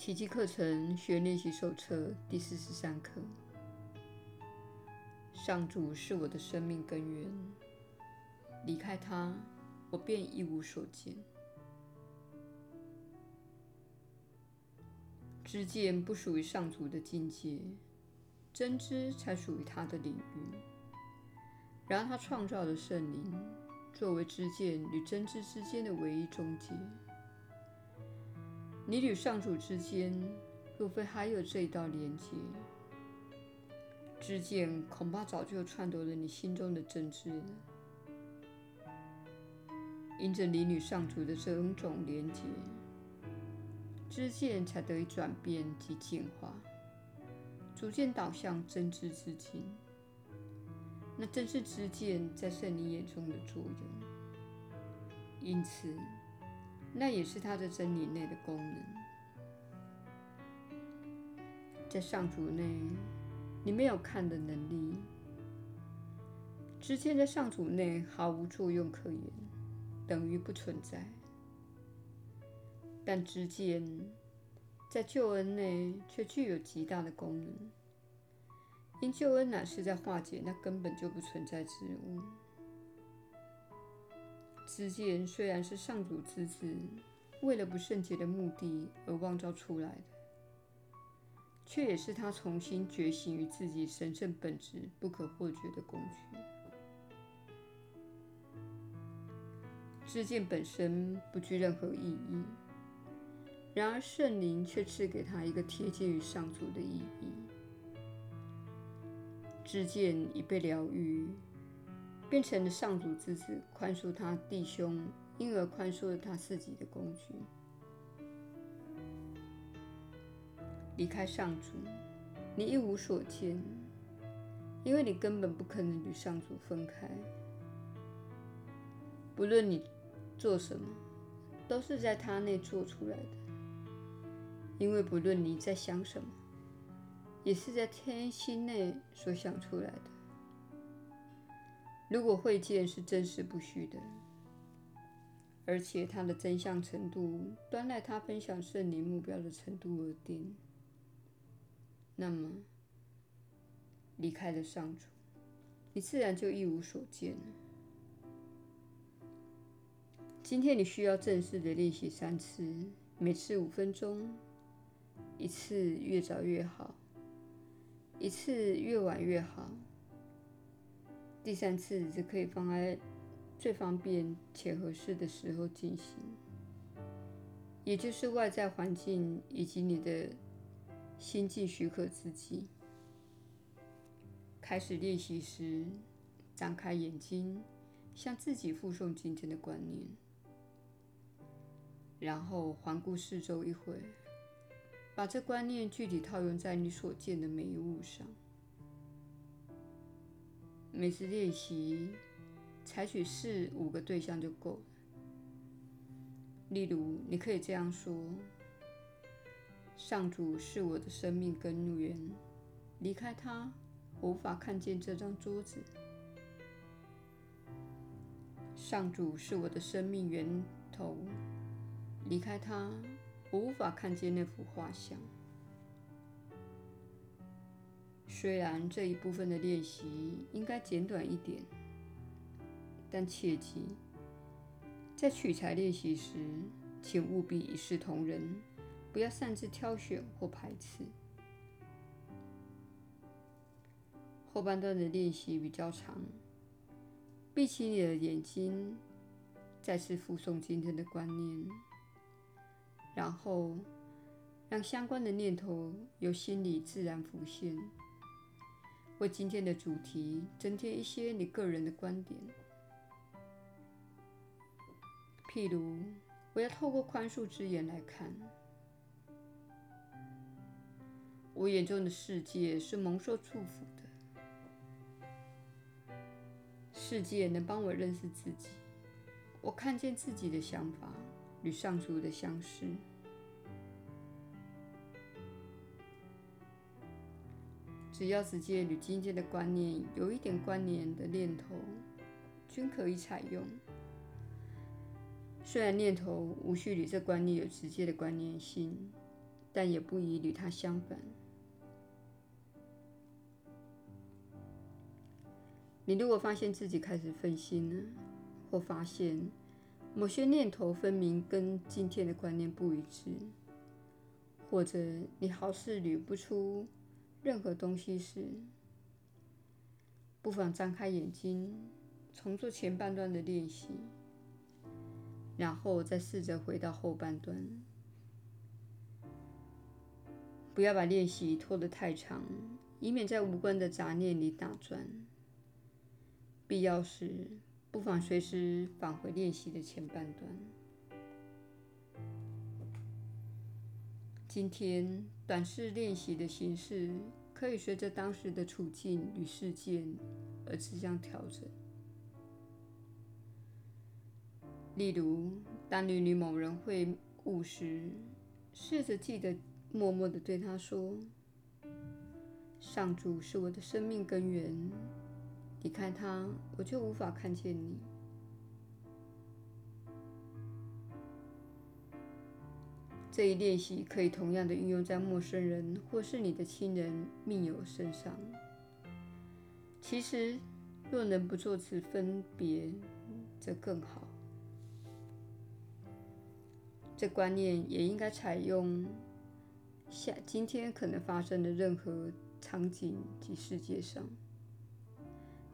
奇迹课程学练习手册第四十三课。上主是我的生命根源，离开他，我便一无所见。知见不属于上主的境界，真知才属于他的领域。然而，他创造的圣灵，作为知见与真知之间的唯一中介。你与上主之间，若非还有这一道连接，知见恐怕早就篡夺了你心中的真知了。因着你与上主的种种连接，知见才得以转变及进化，逐渐导向真知之境。那正是知见在圣灵眼中的作用。因此。那也是他的真理内的功能。在上主内，你没有看的能力；知见在上主内毫无作用可言，等于不存在。但知见在救恩内却具有极大的功能，因救恩乃是在化解那根本就不存在之物。知见虽然是上主之子，为了不圣洁的目的而妄造出来的，却也是他重新觉醒于自己神圣本质不可或缺的工具。知见本身不具任何意义，然而圣灵却赐给他一个贴近于上主的意义。知见已被疗愈。变成了上主之子，宽恕他弟兄，因而宽恕了他自己的工具。离开上主，你一无所见，因为你根本不可能与上主分开。不论你做什么，都是在他内做出来的。因为不论你在想什么，也是在天心内所想出来的。如果会见是真实不虚的，而且它的真相程度端赖他分享圣灵目标的程度而定，那么离开了上主，你自然就一无所见了。今天你需要正式的练习三次，每次五分钟，一次越早越好，一次越晚越好。第三次则可以放在最方便且合适的时候进行，也就是外在环境以及你的心境许可之际。开始练习时，张开眼睛，向自己复诵今天的观念，然后环顾四周一会，把这观念具体套用在你所见的每一物上。每次练习，采取四五个对象就够了。例如，你可以这样说：“上主是我的生命根源，离开他，我无法看见这张桌子。上主是我的生命源头，离开他，我无法看见那幅画像。”虽然这一部分的练习应该简短一点，但切记，在取材练习时，请务必一视同仁，不要擅自挑选或排斥。后半段的练习比较长，闭起你的眼睛，再次复诵今天的观念，然后让相关的念头由心里自然浮现。为今天的主题增添一些你个人的观点，譬如，我要透过宽恕之眼来看，我眼中的世界是蒙受祝福的，世界能帮我认识自己，我看见自己的想法与上主的相似。只要直接与今天的观念有一点关联的念头，均可以采用。虽然念头无需与这观念有直接的关联性，但也不宜与它相反。你如果发现自己开始分心了，或发现某些念头分明跟今天的观念不一致，或者你好似捋不出任何东西时，不妨张开眼睛，重做前半段的练习，然后再试着回到后半段。不要把练习拖得太长，以免在无关的杂念里打转。必要时，不妨随时返回练习的前半段。今天短式练习的形式可以随着当时的处境与事件而自相调整。例如，当你与某人会晤时，试着记得默默地对他说：“上主是我的生命根源。”离开他，我就无法看见你。这一练习可以同样的运用在陌生人或是你的亲人、密友身上。其实，若能不做此分别，则更好。这观念也应该采用下今天可能发生的任何场景及世界上。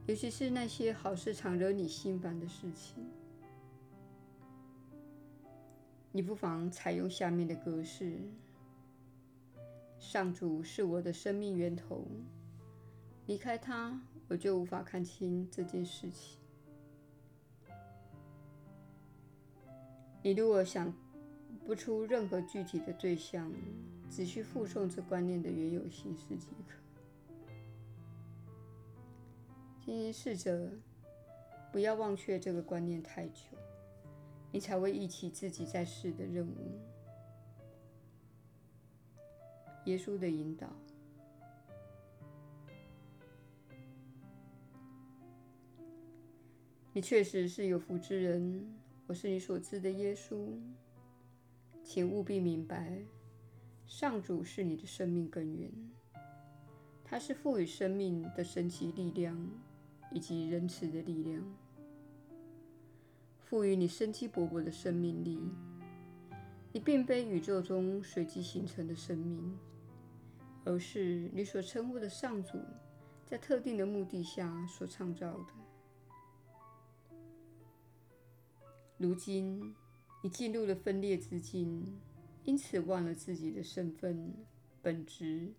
尤其是那些好事常惹你心烦的事情，你不妨采用下面的格式：上主是我的生命源头，离开他，我就无法看清这件事情。你如果想不出任何具体的对象，只需附送这观念的原有形式即可。请试着不要忘却这个观念太久，你才会忆起自己在世的任务。耶稣的引导，你确实是有福之人。我是你所知的耶稣，请务必明白，上主是你的生命根源，他是赋予生命的神奇力量。以及仁慈的力量，赋予你生机勃勃的生命力。你并非宇宙中随机形成的生命，而是你所称呼的上主在特定的目的下所创造的。如今，你进入了分裂之境，因此忘了自己的身份、本质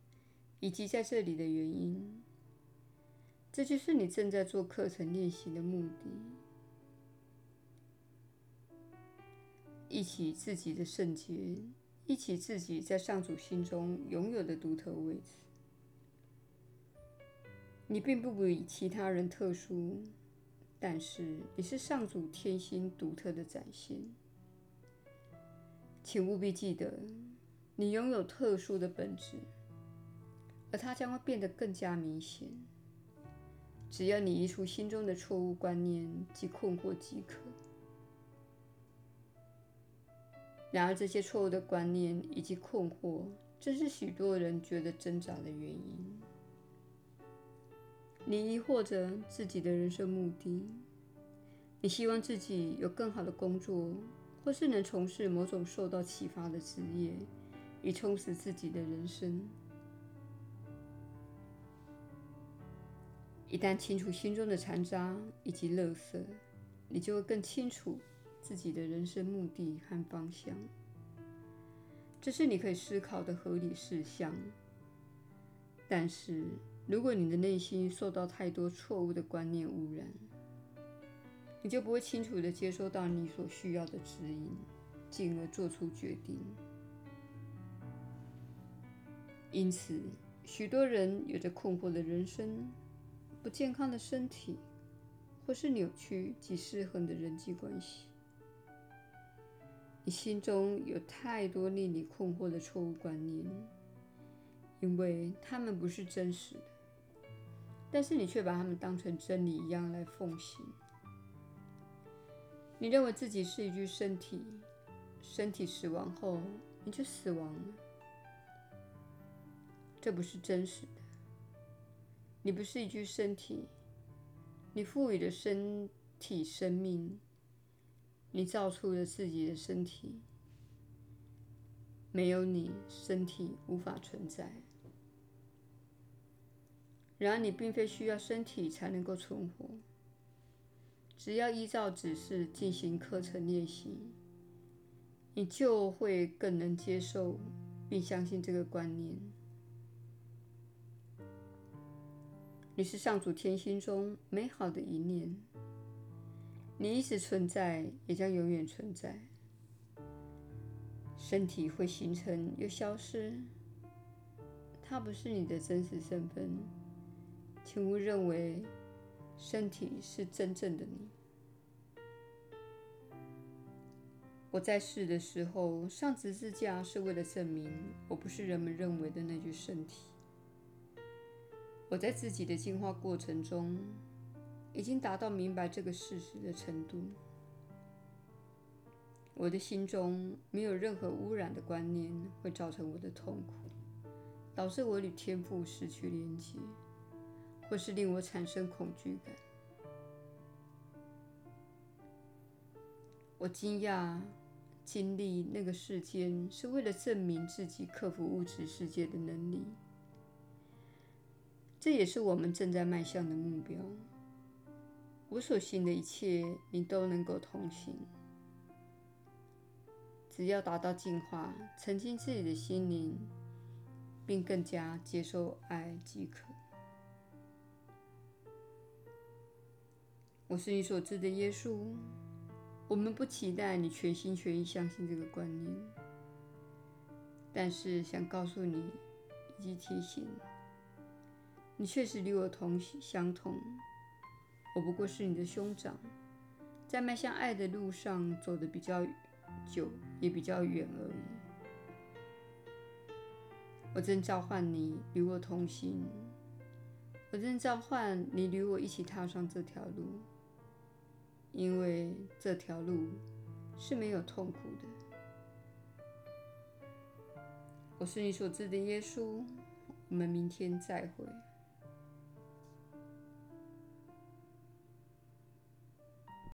以及在这里的原因。这就是你正在做课程练习的目的。忆起自己的圣洁，忆起自己在上主心中拥有的独特位置。你并不比其他人特殊，但是你是上主天心独特的展现。请务必记得，你拥有特殊的本质，而它将会变得更加明显。只要你移除心中的错误观念及困惑即可。然而，这些错误的观念以及困惑，正是许多人觉得挣扎的原因。你疑惑着自己的人生目的，你希望自己有更好的工作，或是能从事某种受到启发的职业，以充实自己的人生。一旦清除心中的残渣以及垃圾，你就会更清楚自己的人生目的和方向。这是你可以思考的合理事项。但是，如果你的内心受到太多错误的观念污染，你就不会清楚地接收到你所需要的指引，进而做出决定。因此，许多人有着困惑的人生。不健康的身体，或是扭曲及失衡的人际关系，你心中有太多令你困惑的错误观念，因为它们不是真实的，但是你却把它们当成真理一样来奉行。你认为自己是一具身体，身体死亡后你就死亡了，这不是真实的。你不是一具身体，你赋予的身体生命，你造出了自己的身体。没有你，身体无法存在。然而，你并非需要身体才能够存活。只要依照指示进行课程练习，你就会更能接受并相信这个观念。你是上主天心中美好的一念，你一直存在，也将永远存在。身体会形成又消失，它不是你的真实身份，请勿认为身体是真正的你。我在世的时候上十字架是为了证明我不是人们认为的那具身体。我在自己的进化过程中，已经达到明白这个事实的程度。我的心中没有任何污染的观念会造成我的痛苦，导致我与天赋失去连接，或是令我产生恐惧感。我惊讶经历那个事件是为了证明自己克服物质世界的能力。这也是我们正在迈向的目标。我所行的一切，你都能够同行。只要达到净化、澄清自己的心灵，并更加接受爱即可。我是你所知的耶稣。我们不期待你全心全意相信这个观念，但是想告诉你以及提醒你。确实与我同相同，我不过是你的兄长，在迈向爱的路上走得比较久，也比较远而已。我正召唤你与我同行，我正召唤你与我一起踏上这条路，因为这条路是没有痛苦的。我是你所知的耶稣，我们明天再会。